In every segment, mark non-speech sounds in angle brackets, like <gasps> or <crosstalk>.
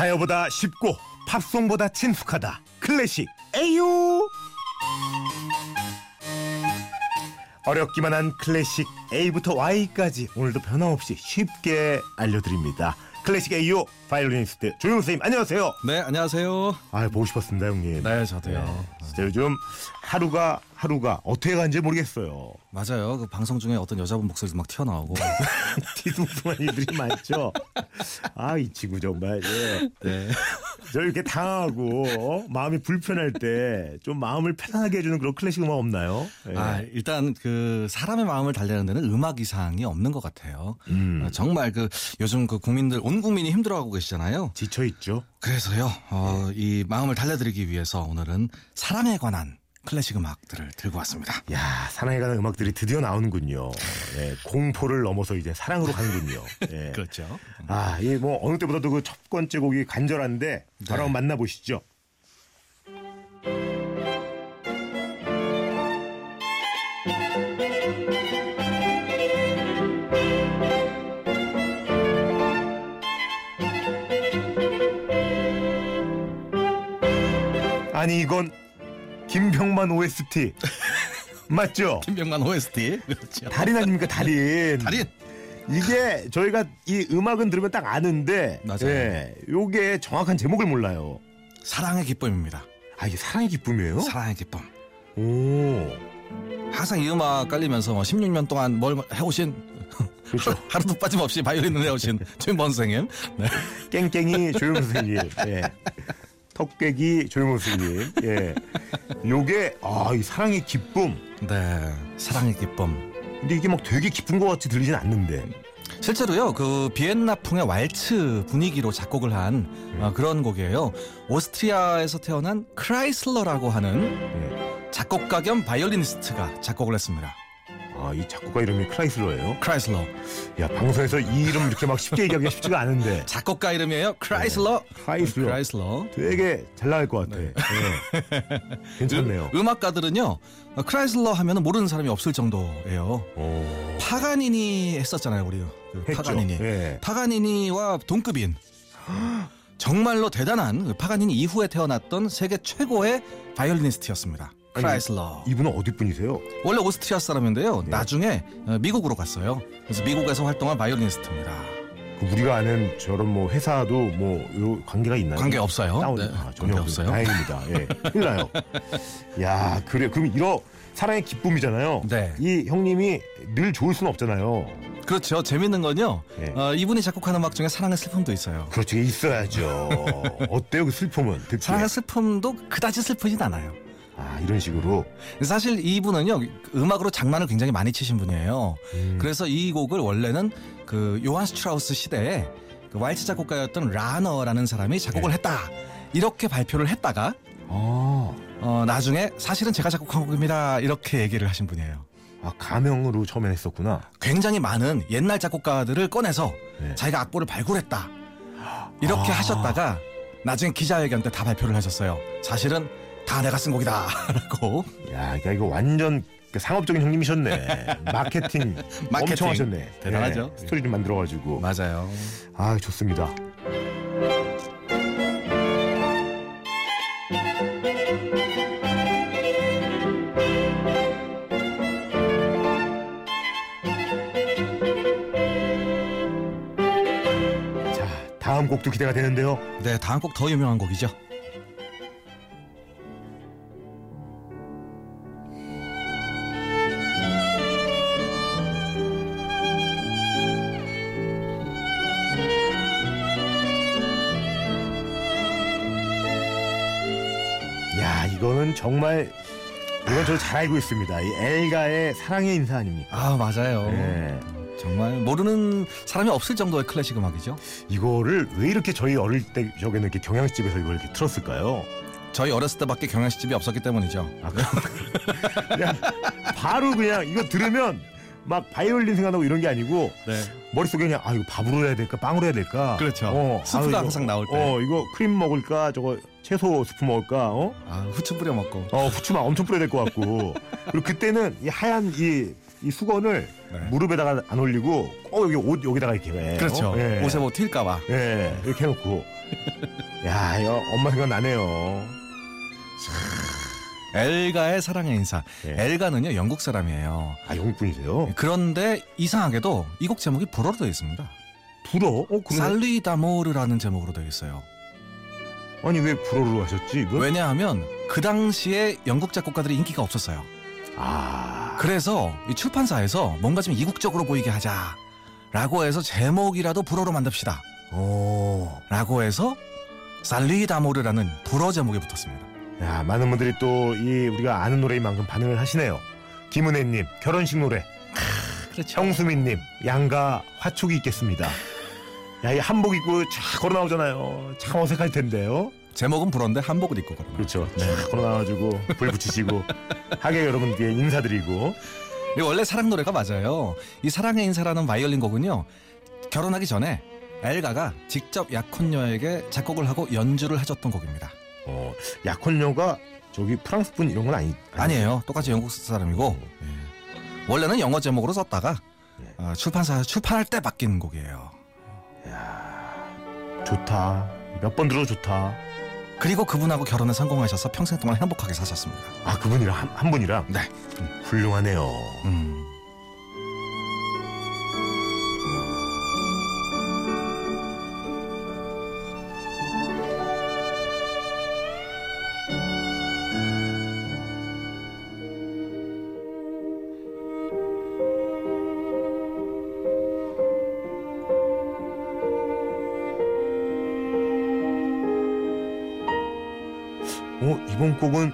가요보다 쉽고 팝송보다 친숙하다. 클래식 A-Yo! 어렵기만 한 클래식 A부터 Y까지 오늘도 변함없이 쉽게 알려드립니다. 클래식 A-Yo 바이올리니스트 조용 선생님 안녕하세요. 네, 안녕하세요. 아 보고 싶었습니다 형님. 네, 저도요. 진짜 요즘 하루가 하루가 어떻게 가는지 모르겠어요 맞아요. 그 방송 중에 어떤 여자분 목소리도 막 튀어나오고. <laughs> 뒤숭숭한 일들이 많죠 아이 친구 정말 예. 네. 저 이렇게 당하고 어? 마음이 불편할 때 좀 마음을 편안하게 해주는 그런 클래식 음악 없나요? 예. 아, 일단 그 사람의 마음을 달래는 데는 음악 이상이 없는 것 같아요. 음. 어, 정말 그 요즘 그 국민들 온 국민이 힘들어하고 계시잖아요. 지쳐 있죠. 그래서요, 어, 이 마음을 달래드리기 위해서 오늘은 사랑에 관한 클래식 음악들을 들고 왔습니다. 야 사랑에 관한 음악들이 드디어 나오는군요. 예, 공포를 넘어서 이제 사랑으로 가는군요. <laughs> 예. 그렇죠. 아, 이 뭐 어느 때보다도 그 첫 번째 곡이 간절한데 바로 네. 만나보시죠. 아니 이건 김병만 OST <laughs> 맞죠? 김병만 OST. 그렇죠. 달인 아닙니까 달인? 달인. 이게 저희가 이 음악은 들으면 딱 아는데 맞아요. 예, 요게 정확한 제목을 몰라요. 사랑의 기쁨입니다. 아 이게 사랑의 기쁨이에요? 사랑의 기쁨. 오 항상 이 음악 깔리면서 뭐 16년 동안 뭘 해오신 그렇죠. <laughs> 하루도 빠짐없이 바이올린을 해오신 최인범 선생님. 네. 깽깽이 조용 선생님, <laughs> 예. 턱깨기 조용 선생님, 예. 요게 아 이 사랑의 기쁨. 네. 사랑의 기쁨. 근데 이게 막 되게 기쁜 것 같이 들리진 않는데. 실제로요, 그 비엔나 풍의 왈츠 분위기로 작곡을 한 어, 그런 곡이에요. 오스트리아에서 태어난 크라이슬러라고 하는 예. 작곡가 겸 바이올리니스트가 작곡을 했습니다. 아 이 작곡가 이름이 크라이슬러예요. 크라이슬러. 야 방송에서 이 이름 이렇게 막 쉽게 얘기하기가 쉽지가 않은데. <laughs> 작곡가 이름이에요. 크라이슬러. 크라이슬러. 크라이슬러. 되게 잘 나갈 것 같아. 예. <laughs> 괜찮네요. 음, 악가들은요 크라이슬러 하면은 모르는 사람이 없을 정도예요. 오. 파가니니 했었잖아요, 우리. 그. 파가니니. 예. 파가니니와 동급인 <gasps> 정말로 대단한 그 파가니니 이후에 태어났던 세계 최고의 바이올리니스트였습니다. 크라이슬러. 이분은 어디 분이세요? 원래 오스트리아 사람인데요. 네. 나중에 어, 미국으로 갔어요. 그래서 미국에서 활동한 바이올리니스트입니다. 그 우리가 아는 저런 뭐 회사도 뭐 요 관계가 있나요? 관계 없어요. 다운, 네, 아, 전혀 관계 없어요. 다행입니다. 예, <laughs> 큰일 나요. 야, 그래. 그럼 이러 사랑의 기쁨이잖아요. 네. 이 형님이 늘 좋을 수는 없잖아요. 그렇죠. 재밌는 건요. 네. 어, 이분이 작곡한 음악 중에 사랑의 슬픔도 있어요. 그렇죠. 있어야죠. <laughs> 어때요, 그 슬픔은? 듣기에? 사랑의 슬픔도 그다지 슬프진 않아요. 아, 이런 식으로. 사실 이분은요 음악으로 장난을 굉장히 많이 치신 분이에요. 음, 그래서 이 곡을 원래는 그 요한 스트라우스 시대에 그 왈츠 작곡가였던 라너라는 사람이 작곡을 네. 했다. 이렇게 발표를 했다가 아, 어, 나중에 사실은 제가 작곡한 곡입니다. 이렇게 얘기를 하신 분이에요. 아, 가명으로 처음엔 했었구나. 굉장히 많은 옛날 작곡가들을 꺼내서 네. 자기가 악보를 발굴했다. 이렇게 아. 하셨다가 나중에 기자회견 때 다 발표를 하셨어요. 사실은 다 내가 쓴 곡이다. <laughs> 라고. 야, 그러니까 이거 완전 그 상업적인 형님이셨네. <laughs> 마케팅, 마케팅. 엄청 하셨네. 대단하죠. 예, 스토리 좀 만들어가지고. 맞아요. 아, 좋습니다. 자, 다음 곡도 기대가 되는데요. 네, 다음 곡 더 유명한 곡이죠. 정말 이건 저잘 알고 있습니다. 이 엘가의 사랑의 인사 아닙니까? 아, 맞아요. 네. 정말 모르는 사람이 없을 정도의 클래식 음악이죠. 이거를 왜 이렇게 저희 어릴 때 저기는 이렇게 경양집에서 이걸 이렇게 틀었을까요? 저희 어렸을 때밖에 경양식집이 없었기 때문이죠. 아, 그냥 바로 그냥 이거 들으면 막 바이올린 생각나고 이런 게 아니고 네. 머릿속에 그냥 아 이거 밥으로 해야 될까 빵으로 해야 될까 그렇죠. 스프가 이거, 항상 나올 때. 어 이거 크림 먹을까 저거 채소 스프 먹을까 어? 아, 후추 뿌려 먹고. 어 후추 막 엄청 뿌려야 될 것 같고 <laughs> 그리고 그때는 이 하얀 이 이 수건을 네. 무릎에다가 안 올리고 꼭 여기 옷 여기다가 이렇게 해. 그렇죠. 예. 옷에 뭐 튈까봐. 예, 이렇게 해놓고. 야, 이거 엄마 생각 나네요. 엘가의 사랑의 인사. 예. 엘가는요 영국 사람이에요. 아, 영국 분이세요? 그런데 이상하게도 이 곡 제목이 불어로 되어 있습니다. 불어? 어, 그러네. 살리 다모르라는 제목으로 되어 있어요. 아니 왜 불어로 하셨지? 이거? 왜냐하면 그 당시에 영국 작곡가들이 인기가 없었어요. 아, 그래서 이 출판사에서 뭔가 좀 이국적으로 보이게 하자라고 해서 제목이라도 불어로 만듭시다. 어. 라고 해서 살리 다모르라는 불어 제목이 붙었습니다. 야, 많은 분들이 또 이 우리가 아는 노래인 만큼 반응을 하시네요. 김은혜님 결혼식 노래, 그렇죠. 형수민님 양가 화촉이 있겠습니다. 야, 이 한복 입고 쫙 걸어 나오잖아요. 참 어색할 텐데요. 제목은 불어인데 한복을 입고 그러나. 그렇죠. 쫙 걸어 나와가지고 불 붙이시고 하객 여러분께 인사드리고. 이 원래 사랑 노래가 맞아요. 이 사랑의 인사라는 바이올린 곡은요. 결혼하기 전에 엘가가 직접 약혼녀에게 작곡을 하고 연주를 해줬던 곡입니다. 어, 약혼녀가 저기 프랑스 분 이런 건 아니 아니 에요. 똑같이 영국 사람이고 예. 원래는 영어 제목으로 썼다가 예. 어, 출판사 출판할 때 바뀐 곡이에요. 좋다. 몇 번 들어도 좋다. 그리고 그분하고 결혼에 성공하셔서 평생 동안 행복하게 사셨습니다. 아 그분이랑 한, 한 분이랑 네. 훌륭하네요. 음. 어 이번 곡은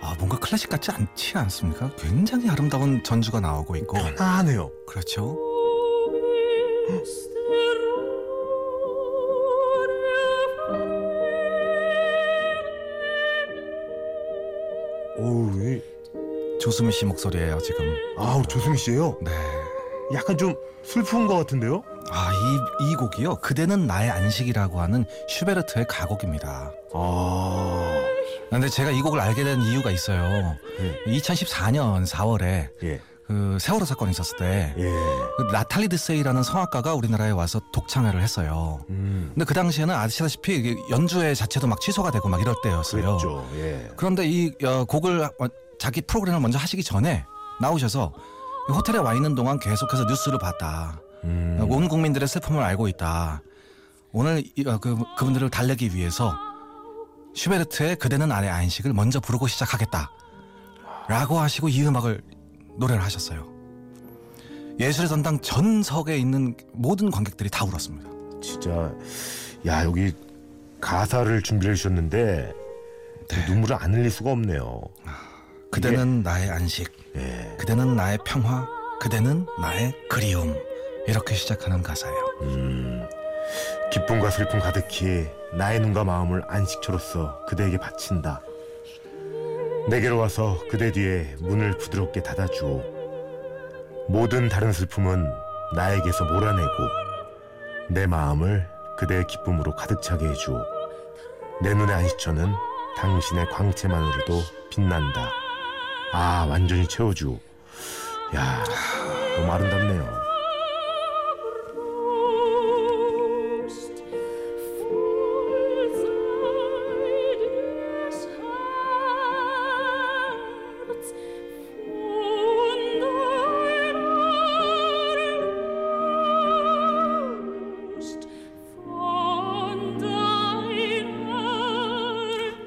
아 뭔가 클래식 같지 않지 않습니까? 굉장히 아름다운 전주가 나오고 있고 편안해요. 그렇죠. 오우, 이- 조수미 씨 목소리예요 지금. 아우 조승희 씨예요. 네. 약간 좀 슬픈 것 같은데요? 아, 이, 이 곡이요. 그대는 나의 안식이라고 하는 슈베르트의 가곡입니다. 아, 근데 제가 이 곡을 알게 된 이유가 있어요. 예, 2014년 4월에 예, 그 세월호 사건이 있었을 때 예. 그 나탈리 드세이라는 성악가가 우리나라에 와서 독창회를 했어요. 음, 근데 그 당시에는 아시다시피 연주회 자체도 막 취소가 되고 막 이럴 때였어요. 예. 그런데 이 어, 곡을 어, 자기 프로그램을 먼저 하시기 전에 나오셔서 이 호텔에 와 있는 동안 계속해서 뉴스를 봤다. 음, 온 국민들의 슬픔을 알고 있다. 오늘 이- 어, 그, 그분들을 달래기 위해서 슈베르트의 그대는 나의 안식을 먼저 부르고 시작하겠다. 라고 하시고 이 음악을 노래를 하셨어요. 예술의 전당 전석에 있는 모든 관객들이 다 울었습니다. 진짜 야 여기 가사를 준비해 주셨는데 눈물을 안 흘릴 수가 없네요. 그대는 나의 안식, 예. 그대는 나의 평화, 그대는 나의 그리움. 이렇게 시작하는 가사예요. 음, 기쁨과 슬픔 가득히 나의 눈과 마음을 안식처로서 그대에게 바친다. 내게로 와서 그대 뒤에 문을 부드럽게 닫아주오. 모든 다른 슬픔은 나에게서 몰아내고 내 마음을 그대의 기쁨으로 가득 차게 해주오. 내 눈의 안식처는 당신의 광채만으로도 빛난다. 아, 완전히 채워주오. 야, 너무 아름답네요.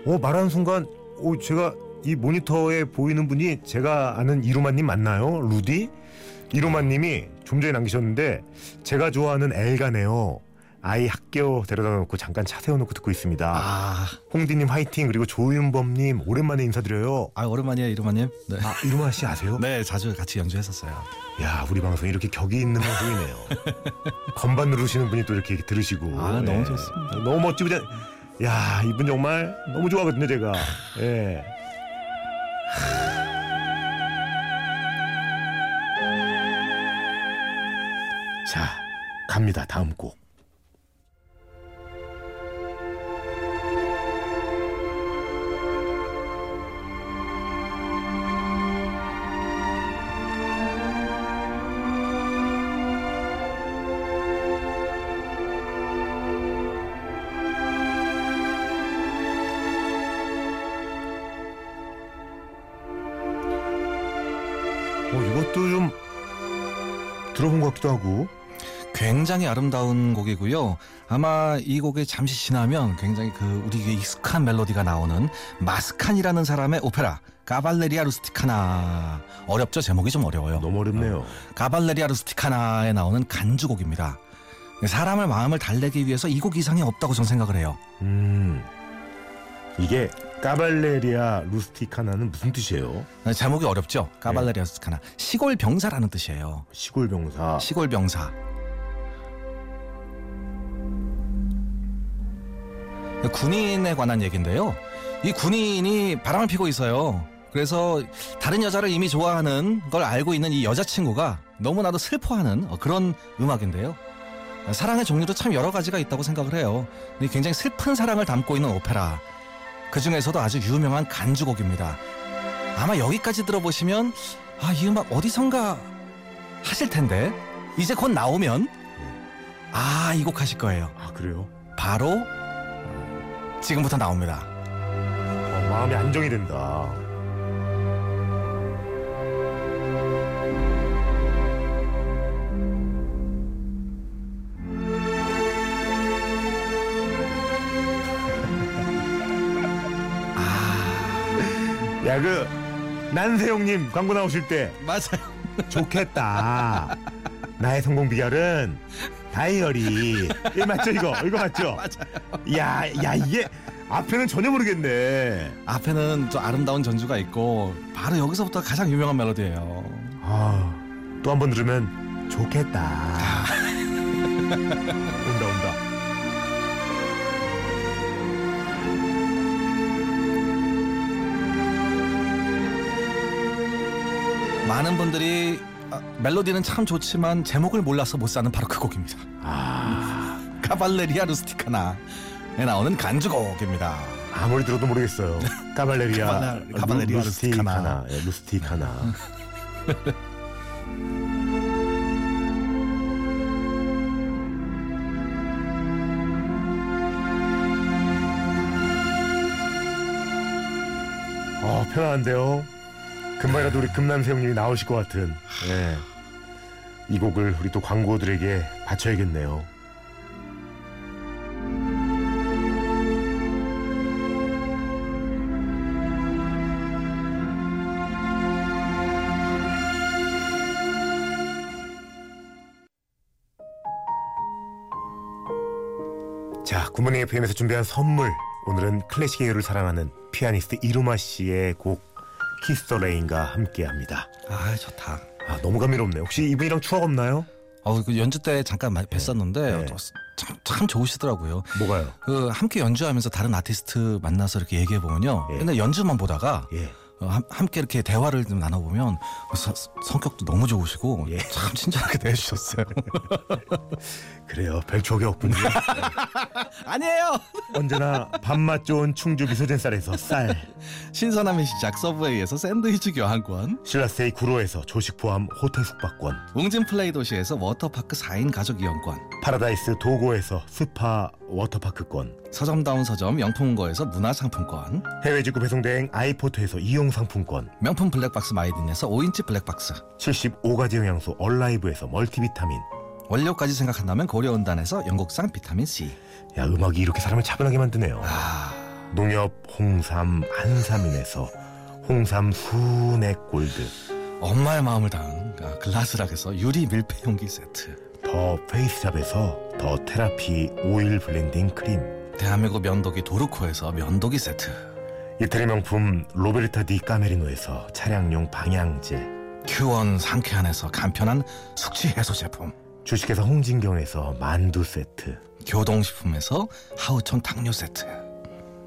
어 말하는 순간 오 제가 이 모니터에 보이는 분이 제가 아는 이루마님 맞나요? 루디? 이루마님이 좀 전에 남기셨는데 제가 좋아하는 엘가네요. 아이 학교 데려다 놓고 잠깐 차 세워놓고 듣고 있습니다. 아, 홍디님 화이팅 그리고 조윤범님 오랜만에 인사드려요. 아 오랜만이에요, 이루마님. 네. 아 이루마 씨 아세요? 네, 자주 같이 연주했었어요. 야 우리 방송 이렇게 격이 있는 방송이네요. <laughs> 건반 누르시는 분이 또 이렇게 들으시고. 아, 너무 좋습니다. 너무 멋지고 야 이분 정말 너무 좋아하거든요 제가. 예. 자 갑니다 다음 곡. 어, 이것도 좀 들어본 것 같기도 하고. 굉장히 아름다운 곡이고요. 아마 이 곡에 잠시 지나면 굉장히 그 우리에게 익숙한 멜로디가 나오는 마스칸이라는 사람의 오페라 까발레리아 루스티카나 어렵죠 제목이 좀 어려워요. 너무 어렵네요. 까발레리아 루스티카나에 나오는 간주곡입니다. 사람을 마음을 달래기 위해서 이 곡 이상이 없다고 저는 생각을 해요. 음. 이게 까발레리아 루스티카나는 무슨 뜻이에요? 제목이 어렵죠. 까발레리아 루스티카나 시골 병사라는 뜻이에요. 시골 병사. 시골 병사. 군인에 관한 얘기인데요. 이 군인이 바람을 피고 있어요. 그래서 다른 여자를 이미 좋아하는 걸 알고 있는 이 여자친구가 너무나도 슬퍼하는 그런 음악인데요. 사랑의 종류도 참 여러 가지가 있다고 생각을 해요. 굉장히 슬픈 사랑을 담고 있는 오페라. 그 중에서도 아주 유명한 간주곡입니다. 아마 여기까지 들어보시면 아, 이 음악 어디선가 하실 텐데 이제 곧 나오면 아, 이 곡 하실 거예요. 아, 그래요? 바로 지금부터 나옵니다. 어, 마음이 안정이 된다. 야, 그 난세형님 광고 나오실 때 맞아요. 좋겠다. 나의 성공 비결은 다이어리. 이 맞죠 이거? 이거 맞죠? 맞아요. 야, 야 이게 앞에는 전혀 모르겠네. 앞에는 또 아름다운 전주가 있고 바로 여기서부터 가장 유명한 멜로디예요. 아, 또 한 번 들으면 좋겠다. 많은 분들이 아, 멜로디는 참 좋지만 제목을 몰라서 못 사는 바로 그 곡입니다. 아, <laughs> 카발레리아 루스티카나에 나오는 간주곡입니다. 아무리 들어도 모르겠어요. <laughs> 까발레리아, 카발레- 카발레리아 루스티카나, 예, 루스티카나. 어, <laughs> 편안한데요. 금방이라도 우리 금남세 형님이 나오실 것 같은. 예. 이 곡을 우리 또 광고들에게 바쳐야겠네요. 자, 굿모닝 FM에서 준비한 선물. 오늘은 클래식 계열을 사랑하는 피아니스트 이루마 씨의 곡 Kiss the Rain과 함께합니다. 아 좋다. 아, 너무 감미롭네. 혹시 이분이랑 추억 없나요? 어, 그 연주 때 잠깐 마- 뵀었는데 네. 또 참, 참 좋으시더라고요. 뭐가요? 그 함께 연주하면서 다른 아티스트 만나서 이렇게 얘기해 보면요. 예. 맨날 연주만 보다가 예. 어, 함, 함께 이렇게 대화를 좀 나눠보면 서- 성격도 너무 좋으시고 예. 참 친절하게 대해주셨어요. <laughs> 그래요. 별 추억이 없군요. <laughs> 아니에요. 언제나 밥맛 좋은 충주 미소진 쌀에서 쌀, 신선함의 시작 서브웨이에서 샌드위치 교환권, 신라스테이 구로에서 조식 포함 호텔 숙박권, 웅진 플레이 도시에서 워터파크 4인 가족 이용권, 파라다이스 도고에서 스파 워터파크권, 서점다운 서점 영풍문고에서 문화상품권, 해외 직구 배송대행 아이포트에서 이용 상품권, 명품 블랙박스 마이딘에서 5인치 블랙박스, 75가지 영양소 얼라이브에서 멀티비타민. 원료까지 생각한다면 고려은단에서 영국산 비타민C. 야 음악이 이렇게 사람을 차분하게 만드네요. 아, 농협 홍삼 한삼인에서 홍삼 순액 골드, 엄마의 마음을 담은 아, 글라스락에서 유리 밀폐 용기 세트. 더 페이스샵에서 The Therapy 오일 blending 크림. 대한민국 면도기 도르코에서 면도기 세트. 이태리 명품 로베르타 디 까메리노에서 차량용 방향제 큐원 상쾌환에서 간편한 숙취 해소 제품. 주식회사 홍진경에서 만두 세트 교동식품에서 하누촌 탕류 세트.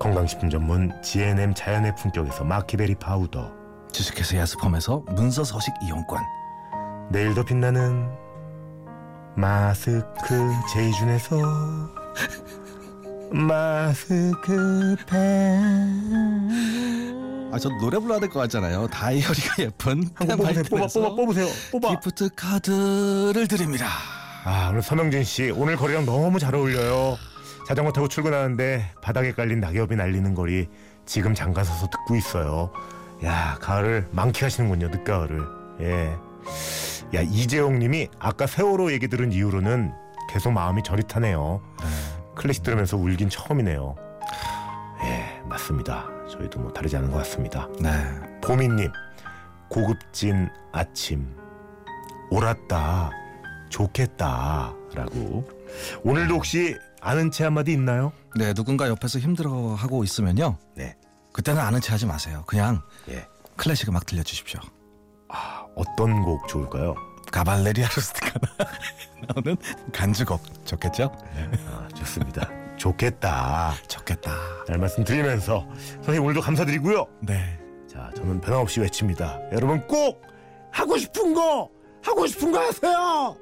건강식품 전문 GNM 자연의 품격에서 maqui berry 파우더 주식회사 예스폼에서 문서 서식 이용권. 내일 더 빛나는 마스크 제이준에서 <laughs> 마스크팩 아, 저 노래 불러야 될 것 같잖아요. 다이어리가 <laughs> 예쁜 한번 뽑으세요 뽑아 뽑아 뽑으세요 뽑아 기프트 카드를 드립니다. 아 오늘 서명진 씨 오늘 거리랑 너무 잘 어울려요 자전거 타고 출근하는데 바닥에 깔린 낙엽이 날리는 거리 지금 잠깐 서서 듣고 있어요 야 가을을 만끽하시는군요 늦가을을 예. 야 이재용 님이 아까 세월호 얘기 들은 이후로는 계속 마음이 저릿하네요. 클래식 들으면서 울긴 처음이네요. 예, 맞습니다. 저희도 뭐 다르지 않은 것 같습니다. 네. 보미님, 고급진 아침 옳았다, 좋겠다 라고. 오늘도 혹시 아는 채 한마디 있나요? 네, 누군가 옆에서 힘들어하고 있으면요. 네. 그때는 아는 체 하지 마세요. 그냥 예. 클래식 음악 들려주십시오. 아, 어떤 곡 좋을까요? 가발레리아 루스티카 나 오는 간주곡 좋겠죠? 아, 좋습니다. 좋겠다. 좋겠다. 잘 말씀드리면서 선생님 오늘도 감사드리고요. 네. 자, 저는 변함없이 외칩니다. 여러분 꼭 하고 싶은 거 하고 싶은 거 하세요.